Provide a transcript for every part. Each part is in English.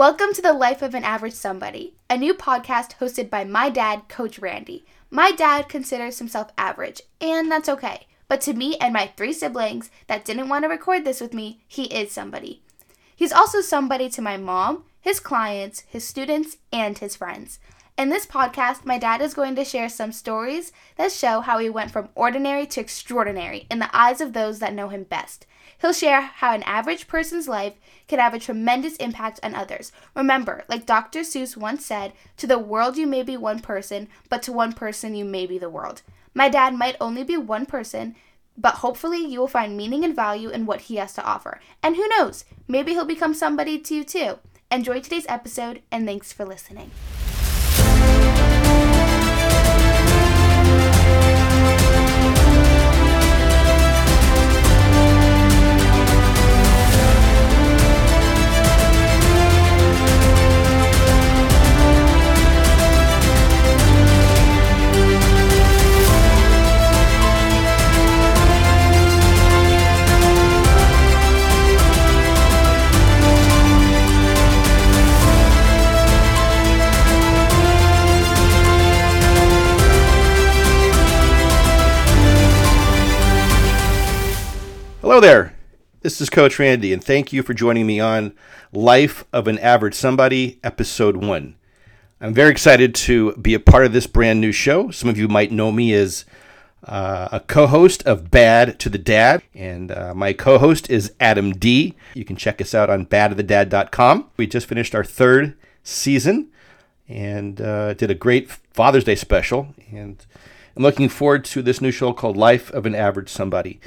Welcome to the Life of an Average Somebody, a new podcast hosted by my dad, Coach Randy. My dad considers himself average, and that's okay. But to me and my three siblings that didn't want to record this with me, he is somebody. He's also somebody to my mom, his clients, his students, and his friends. In this podcast, my dad is going to share some stories that show how he went from ordinary to extraordinary in the eyes of those that know him best. He'll share how an average person's life can have a tremendous impact on others. Remember, like Dr. Seuss once said, to the world you may be one person, but to one person you may be the world. My dad might only be one person, but hopefully you will find meaning and value in what he has to offer. And who knows, maybe he'll become somebody to you too. Enjoy today's episode, and thanks for listening. Hello there. This is Coach Randy, and thank you for joining me on Life of an Average Somebody, Episode 1. I'm very excited to be a part of this brand new show. Some of you might know me as uh, a co host of Bad to the Dad, and uh, my co host is Adam D. You can check us out on badtothedad.com. We just finished our third season and uh, did a great Father's Day special, and I'm looking forward to this new show called Life of an Average Somebody.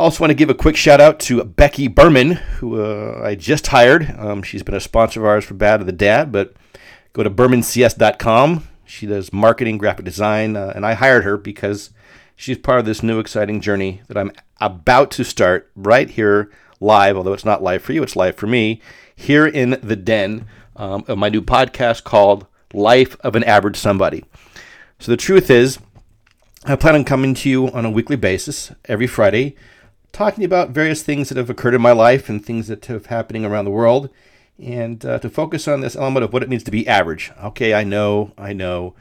Also want to give a quick shout out to Becky Berman, who uh, I just hired. Um, she's been a sponsor of ours for Bad to the Dad, but go to bermancs.com. She does marketing, graphic design, uh, and I hired her because she's part of this new exciting journey that I'm about to start right here live, although it's not live for you, it's live for me, here in the den um, of my new podcast called Life of an Average Somebody. So the truth is, I plan on coming to you on a weekly basis every Friday talking about various things that have occurred in my life and things that have happening around the world, and uh, to focus on this element of what it means to be average. Okay, I know, I know.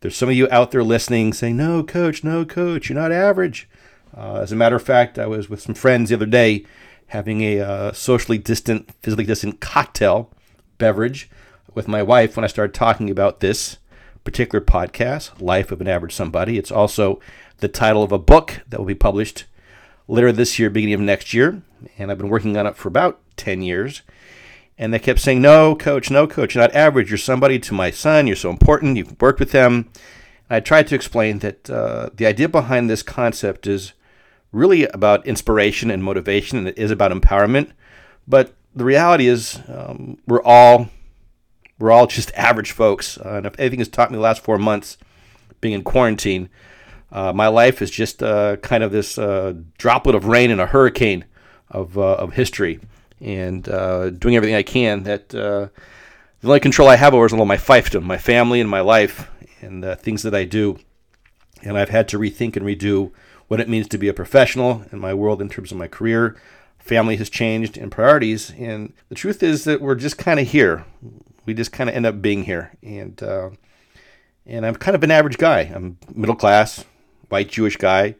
There's some of you out there listening saying, "No, coach, no, coach, you're not average." Uh, as a matter of fact, I was with some friends the other day having a uh, socially distant, physically distant cocktail beverage with my wife when I started talking about this particular podcast, Life of an Average Somebody. It's also the title of a book that will be published later this year, beginning of next year. And I've been working on it for about 10 years. And they kept saying, No, coach, no, coach, you're not average. You're somebody to my son. You're so important. You've worked with them. And I tried to explain that uh, the idea behind this concept is really about inspiration and motivation, and it is about empowerment. But the reality is, um, we're all we're all just average folks. Uh, and if anything has taught me the last four months being in quarantine, uh, my life is just uh, kind of this uh, droplet of rain in a hurricane of, uh, of history and uh, doing everything I can. That uh, the only control I have over is a little my fiefdom, my family, and my life, and the things that I do. And I've had to rethink and redo what it means to be a professional in my world in terms of my career. Family has changed and priorities. And the truth is that we're just kind of here. We just kind of end up being here. And and I'm kind of an average guy. I'm middle class, white Jewish guy.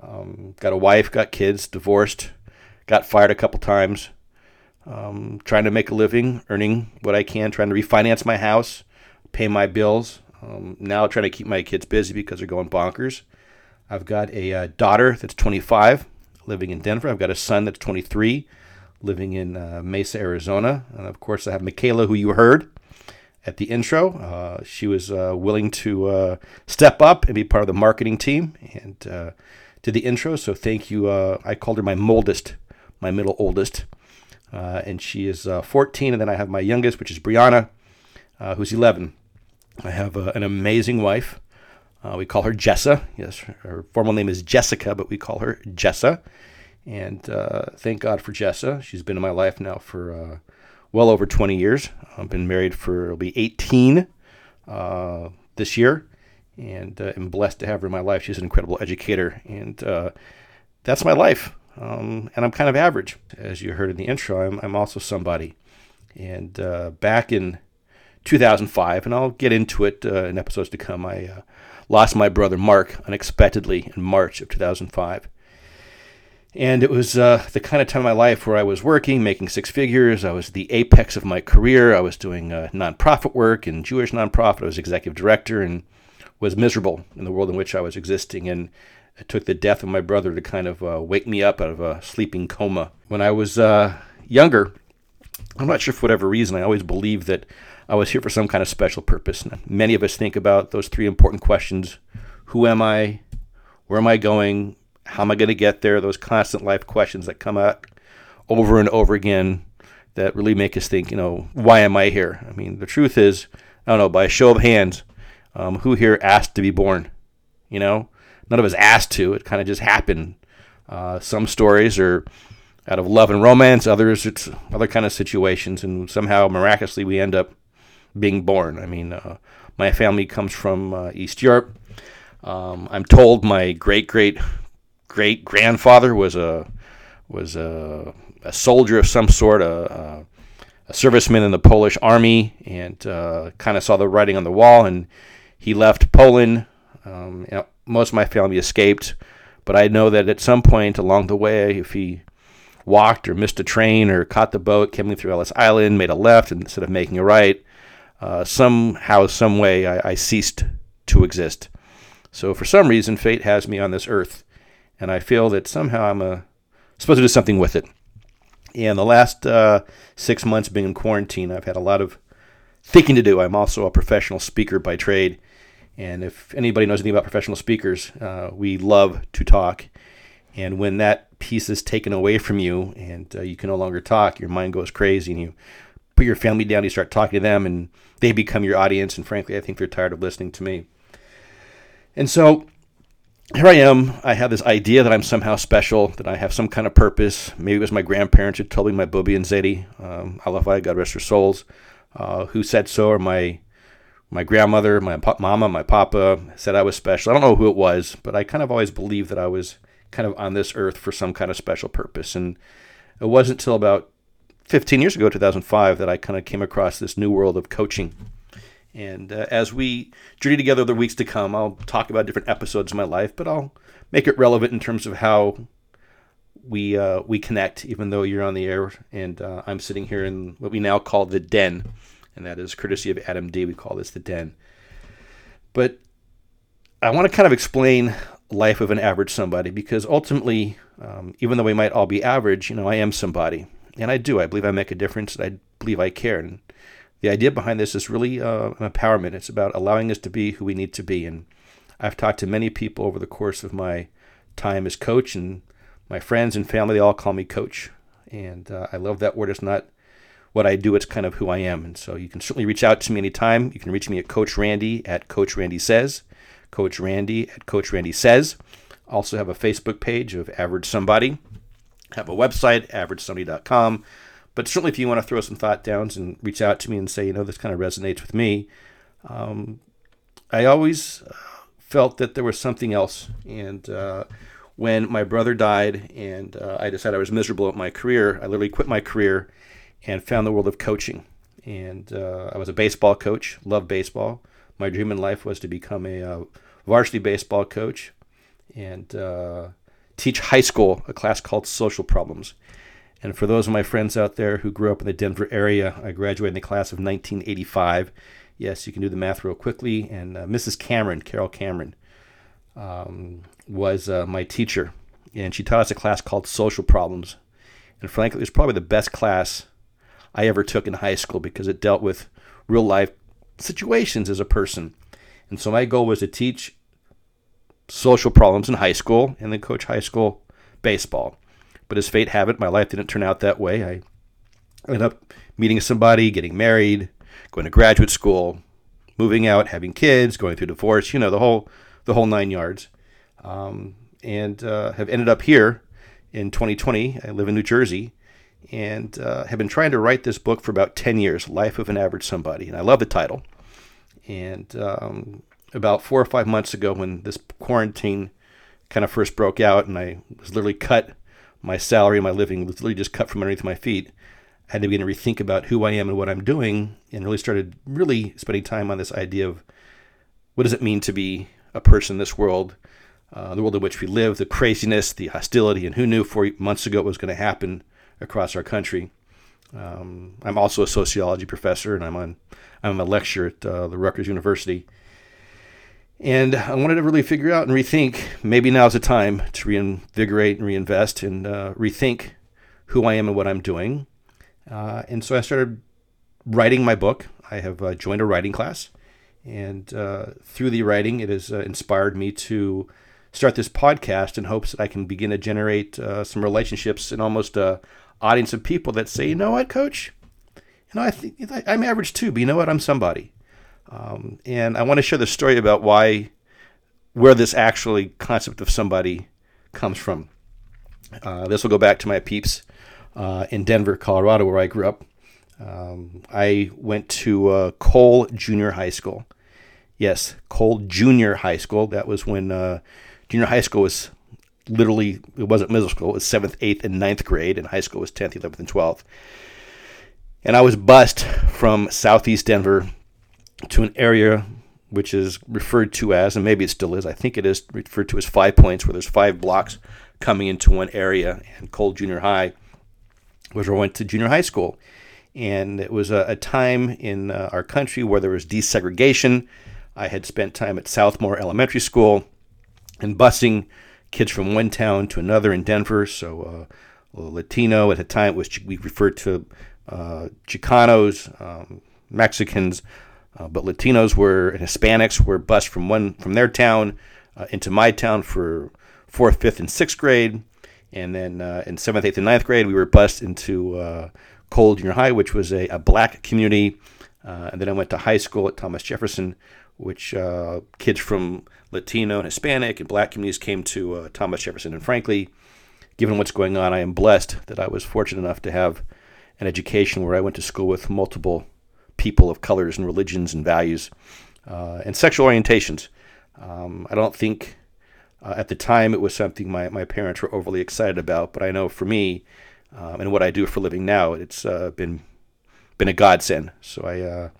Um, got a wife, got kids, divorced, got fired a couple times. Um, trying to make a living, earning what I can, trying to refinance my house, pay my bills. Um, now trying to keep my kids busy because they're going bonkers. I've got a uh, daughter that's 25, living in Denver. I've got a son that's 23, living in uh, Mesa, Arizona. And of course, I have Michaela, who you heard at the intro. Uh, she was uh, willing to uh, step up and be part of the marketing team and uh, did the intro. So thank you. Uh, I called her my moldest, my middle oldest. And she is 14. And then I have my youngest, which is Brianna, who's 11. I have an amazing wife. we call her Jessa. Yes, her formal name is Jessica, but we call her Jessa. And thank God for Jessa. She's been in my life now for well over 20 years. I've been married for, it'll be 18 uh, this year, and uh, am blessed to have her in my life. She's an incredible educator, and uh, that's my life. Um, and I'm kind of average. As you heard in the intro, I'm, I'm also somebody. And uh, back in 2005, and I'll get into it uh, in episodes to come, I uh, lost my brother Mark unexpectedly in March of 2005. And it was uh, the kind of time of my life where I was working, making six figures. I was the apex of my career. I was doing uh, nonprofit work and Jewish nonprofit. I was executive director and was miserable in the world in which I was existing. And it took the death of my brother to kind of uh, wake me up out of a sleeping coma. When I was uh, younger, I'm not sure for whatever reason, I always believed that I was here for some kind of special purpose. And many of us think about those three important questions Who am I? Where am I going? How am I going to get there? Those constant life questions that come up over and over again that really make us think, you know, why am I here? I mean, the truth is, I don't know, by a show of hands, um, who here asked to be born? You know, none of us asked to. It kind of just happened. Uh, some stories are out of love and romance. Others, it's other kind of situations, and somehow miraculously we end up being born. I mean, uh, my family comes from uh, East Europe. Um, I'm told my great great great grandfather was a was a, a soldier of some sort, a, a, serviceman in the Polish army, and uh, kind of saw the writing on the wall. And he left Poland. Um, most of my family escaped, but I know that at some point along the way, if he walked or missed a train or caught the boat coming through Ellis Island, made a left instead of making a right, uh, somehow, some way, I, I ceased to exist. So for some reason, fate has me on this earth and I feel that somehow I'm uh, supposed to do something with it. And the last uh, six months being in quarantine, I've had a lot of thinking to do. I'm also a professional speaker by trade, and if anybody knows anything about professional speakers, uh, we love to talk. And when that piece is taken away from you and uh, you can no longer talk, your mind goes crazy, and you put your family down, you start talking to them, and they become your audience. And frankly, I think they're tired of listening to me. And so here I am. I have this idea that I'm somehow special, that I have some kind of purpose. Maybe it was my grandparents who told me, my Bobby and Zadie, um, Alavai, God rest their souls, uh, who said so, or my my grandmother, my mama, my papa said I was special. I don't know who it was, but I kind of always believed that I was kind of on this earth for some kind of special purpose. And it wasn't until about 15 years ago, 2005, that I kind of came across this new world of coaching and uh, as we journey together the weeks to come, I'll talk about different episodes of my life, but I'll make it relevant in terms of how we uh, we connect, even though you're on the air and uh, I'm sitting here in what we now call the den, and that is courtesy of Adam D. We call this the den. But I want to kind of explain life of an average somebody because ultimately, um, even though we might all be average, you know, I am somebody, and I do. I believe I make a difference. I believe I care, and the idea behind this is really uh, an empowerment. It's about allowing us to be who we need to be. And I've talked to many people over the course of my time as coach, and my friends and family, they all call me coach. And uh, I love that word. It's not what I do, it's kind of who I am. And so you can certainly reach out to me anytime. You can reach me at Coach Randy at Coach Randy Says, Coach Randy at Coach Randy Says. Also have a Facebook page of Average Somebody. Have a website, averagesomebody.com. But certainly, if you want to throw some thought downs and reach out to me and say, you know, this kind of resonates with me, um, I always uh, felt that there was something else. And uh, when my brother died and uh, I decided I was miserable at my career, I literally quit my career and found the world of coaching. And uh, I was a baseball coach, loved baseball. My dream in life was to become a uh, varsity baseball coach and uh, teach high school a class called Social Problems. And for those of my friends out there who grew up in the Denver area, I graduated in the class of 1985. Yes, you can do the math real quickly. And uh, Mrs. Cameron, Carol Cameron, um, was uh, my teacher. And she taught us a class called Social Problems. And frankly, it was probably the best class I ever took in high school because it dealt with real life situations as a person. And so my goal was to teach social problems in high school and then coach high school baseball. But as fate have it, my life didn't turn out that way. I ended up meeting somebody, getting married, going to graduate school, moving out, having kids, going through divorce, you know, the whole the whole nine yards. Um, and uh, have ended up here in 2020. I live in New Jersey and uh, have been trying to write this book for about 10 years, Life of an Average Somebody. And I love the title. And um, about four or five months ago, when this quarantine kind of first broke out, and I was literally cut my salary, and my living was literally just cut from underneath my feet. I had to begin to rethink about who I am and what I'm doing, and really started really spending time on this idea of what does it mean to be a person in this world, uh, the world in which we live, the craziness, the hostility, and who knew four months ago it was going to happen across our country. Um, I'm also a sociology professor, and I'm on I'm a lecturer at uh, the Rutgers University. And I wanted to really figure out and rethink. Maybe now's the time to reinvigorate and reinvest and uh, rethink who I am and what I'm doing. Uh, and so I started writing my book. I have uh, joined a writing class, and uh, through the writing, it has uh, inspired me to start this podcast in hopes that I can begin to generate uh, some relationships and almost a audience of people that say, you know what, Coach, you know I think I'm average too, but you know what, I'm somebody. Um, and I want to share the story about why, where this actually concept of somebody comes from. Uh, this will go back to my peeps uh, in Denver, Colorado, where I grew up. Um, I went to uh, Cole Junior High School. Yes, Cole Junior High School. That was when uh, junior high school was literally, it wasn't middle school, it was seventh, eighth, and ninth grade, and high school was 10th, 11th, and 12th. And I was bused from southeast Denver to an area which is referred to as, and maybe it still is, I think it is referred to as Five Points, where there's five blocks coming into one area. And Cole Junior High was where I went to junior high school. And it was a, a time in uh, our country where there was desegregation. I had spent time at Southmoor Elementary School and busing kids from one town to another in Denver. So uh, Latino at the time was we referred to uh, Chicanos, um, Mexicans, uh, but Latinos were and Hispanics were bused from one from their town uh, into my town for fourth, fifth, and sixth grade, and then uh, in seventh, eighth, and ninth grade we were bused into uh, Cole Junior High, which was a, a black community, uh, and then I went to high school at Thomas Jefferson, which uh, kids from Latino and Hispanic and black communities came to Thomas Jefferson, and frankly. Given what's going on, I am blessed that I was fortunate enough to have an education where I went to school with multiple people of colors and religions and values uh, and sexual orientations. Um, I don't think uh, at the time it was something my, my parents were overly excited about, but I know for me um, and what I do for living now, it's uh, been been a godsend. So I uh,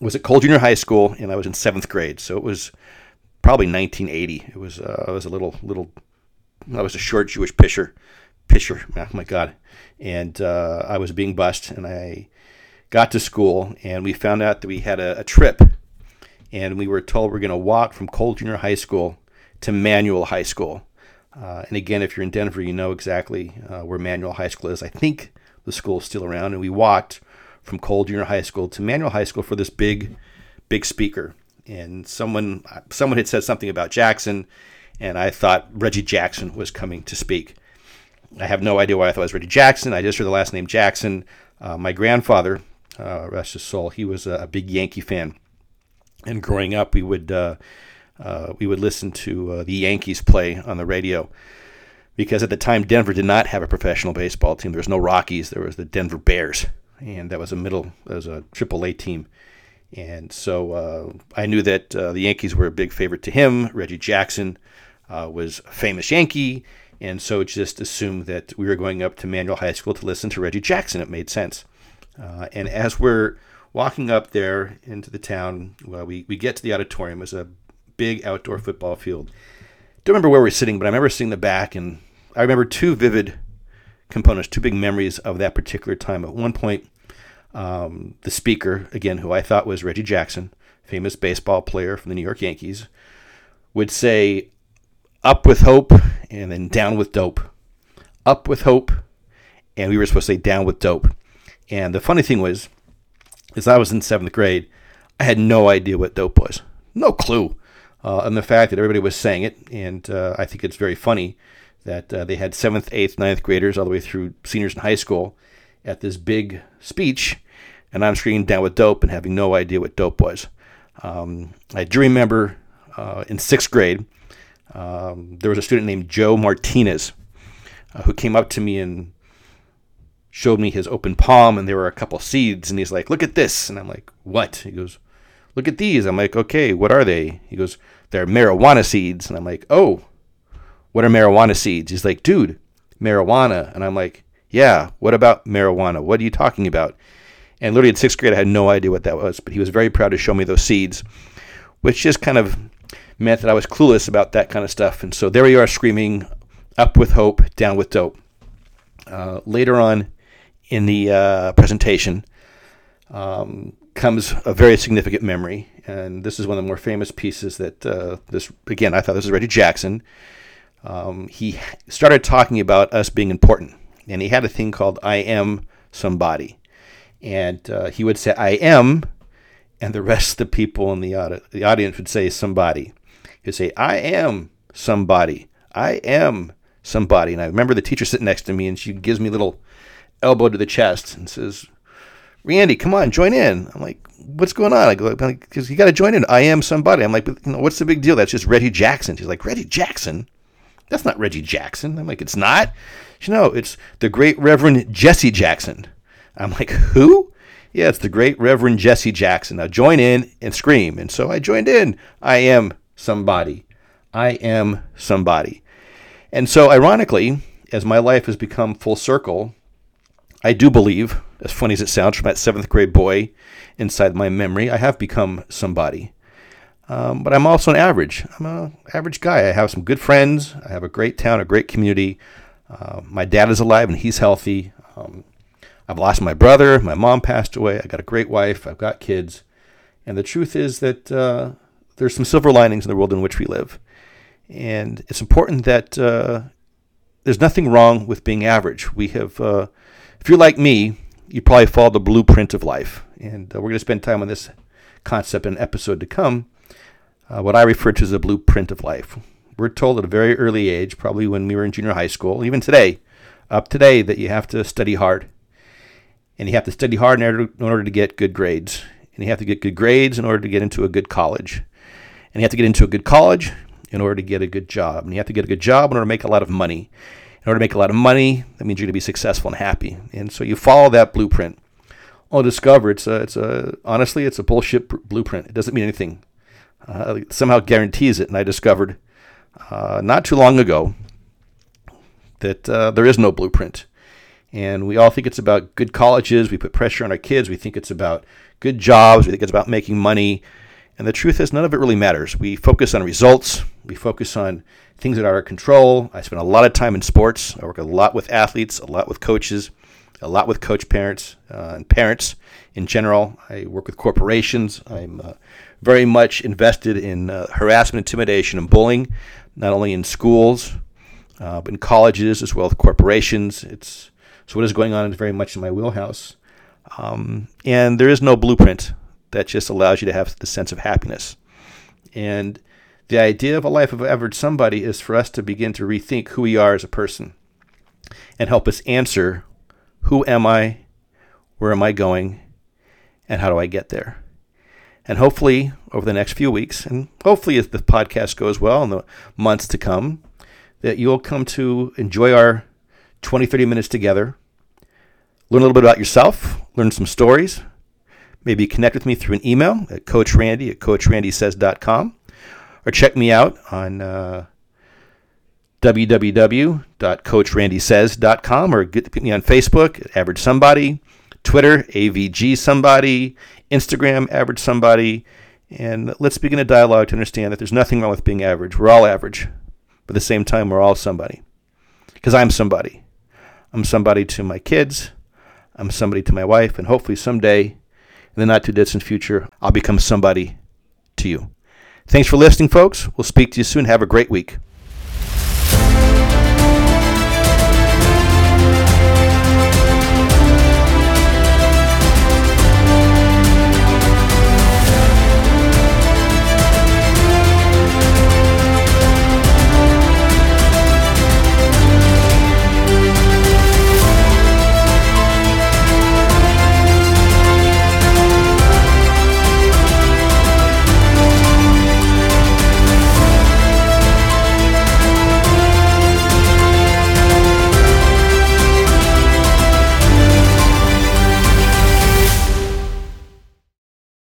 was at Cole Junior High School and I was in seventh grade, so it was probably 1980. It was uh, I was a little little I was a short Jewish pisher, pisher. Oh my God, and uh, I was being bussed, and I got to school and we found out that we had a, a trip and we were told we're going to walk from Cole Junior High School to Manual High School. Uh, and again, if you're in Denver, you know exactly uh, where Manual High School is. I think the school is still around. And we walked from Cole Junior High School to Manual High School for this big, big speaker. And someone, someone had said something about Jackson, and I thought Reggie Jackson was coming to speak. I have no idea why I thought it was Reggie Jackson. I just heard the last name Jackson. Uh, my grandfather, uh, rest his soul. He was a, big Yankee fan, and growing up, we would uh, uh, we would listen to uh, the Yankees play on the radio because at the time Denver did not have a professional baseball team. There was no Rockies. There was the Denver Bears, and that was a middle, that was a Triple A team. And so uh, I knew that uh, the Yankees were a big favorite to him. Reggie Jackson was a famous Yankee, and so just assumed that we were going up to Manual High School to listen to Reggie Jackson. It made sense. Uh, and as we're walking up there into the town, well, we, we get to the auditorium. It's a big outdoor football field. Don't remember where we're sitting, but I remember seeing the back, and I remember two vivid components, two big memories of that particular time. At one point, um, the speaker, again, who I thought was Reggie Jackson, famous baseball player from the New York Yankees, would say, Up with hope, and then down with dope. Up with hope, and we were supposed to say down with dope. And the funny thing was, is I was in seventh grade, I had no idea what dope was, no clue. Uh, and the fact that everybody was saying it, and uh, I think it's very funny that uh, they had seventh, eighth, ninth graders all the way through seniors in high school at this big speech, and I'm screaming down with dope and having no idea what dope was. Um, I do remember uh, in sixth grade, um, there was a student named Joe Martinez uh, who came up to me and showed me his open palm and there were a couple seeds and he's like look at this and i'm like what he goes look at these i'm like okay what are they he goes they're marijuana seeds and i'm like oh what are marijuana seeds he's like dude marijuana and i'm like Yeah. What about marijuana? What are you talking about? And literally in sixth grade, I had no idea what that was, but he was very proud to show me those seeds, which just kind of meant that I was clueless about that kind of stuff. And so there we are screaming, up with hope, down with dope. Uh, later on in the uh, presentation um, comes a very significant memory. And this is one of the more famous pieces that uh, this, again, I thought this was Reggie Jackson. Um, he started talking about us being important. And he had a thing called I am somebody. And uh, he would say, I am, and the rest of the people in the, audi- the audience would say somebody. He'd say, I am somebody. I am somebody. And I remember the teacher sitting next to me, and she gives me little elbow to the chest and says, Randy, come on, join in. I'm like, what's going on? I go, because you got to join in. I am somebody. I'm like, you know, what's the big deal? That's just Reggie Jackson. She's like, Reggie Jackson? That's not Reggie Jackson. I'm like, it's not. She no, it's the great Reverend Jesse Jackson. I'm like, who? Yeah, it's the great Reverend Jesse Jackson. Now join in and scream. And so I joined in. I am somebody. I am somebody. And so, ironically, as my life has become full circle, I do believe, as funny as it sounds from that seventh grade boy inside my memory, I have become somebody. Um, but I'm also an average. I'm an average guy. I have some good friends. I have a great town, a great community. Uh, my dad is alive and he's healthy. Um, I've lost my brother. My mom passed away. I've got a great wife. I've got kids. And the truth is that uh, there's some silver linings in the world in which we live. And it's important that uh, there's nothing wrong with being average. We have, uh, if you're like me, you probably follow the blueprint of life. And uh, we're going to spend time on this concept in an episode to come. Uh, what I refer to as a blueprint of life. We're told at a very early age, probably when we were in junior high school, even today, up today, that you have to study hard and you have to study hard in order, in order to get good grades. And you have to get good grades in order to get into a good college. And you have to get into a good college in order to get a good job. And you have to get a good job in order to make a lot of money. In order to make a lot of money, that means you're going to be successful and happy. And so you follow that blueprint. I'll discover it's a, it's a honestly it's a bullshit blueprint. It doesn't mean anything. Uh, somehow guarantees it. And I discovered uh, not too long ago that uh, there is no blueprint. And we all think it's about good colleges. We put pressure on our kids. We think it's about good jobs. We think it's about making money. And the truth is, none of it really matters. We focus on results. We focus on things that are of control. I spend a lot of time in sports. I work a lot with athletes, a lot with coaches, a lot with coach parents uh, and parents in general. I work with corporations. I'm uh, very much invested in uh, harassment, intimidation, and bullying, not only in schools, uh, but in colleges as well as corporations. It's so what is going on is very much in my wheelhouse. Um, and there is no blueprint that just allows you to have the sense of happiness. And the idea of a life of average somebody is for us to begin to rethink who we are as a person and help us answer who am I, where am I going, and how do I get there. And hopefully, over the next few weeks, and hopefully, as the podcast goes well in the months to come, that you'll come to enjoy our 20, 30 minutes together, learn a little bit about yourself, learn some stories, maybe connect with me through an email at coachrandy at coachrandysays.com or check me out on uh, www.coachrandysays.com or get me on Facebook, Average Somebody, Twitter, AVG Somebody, Instagram, Average Somebody. And let's begin a dialogue to understand that there's nothing wrong with being average. We're all average. But at the same time, we're all somebody. Because I'm somebody. I'm somebody to my kids. I'm somebody to my wife. And hopefully someday, in the not too distant future, I'll become somebody to you. Thanks for listening, folks. We'll speak to you soon. Have a great week.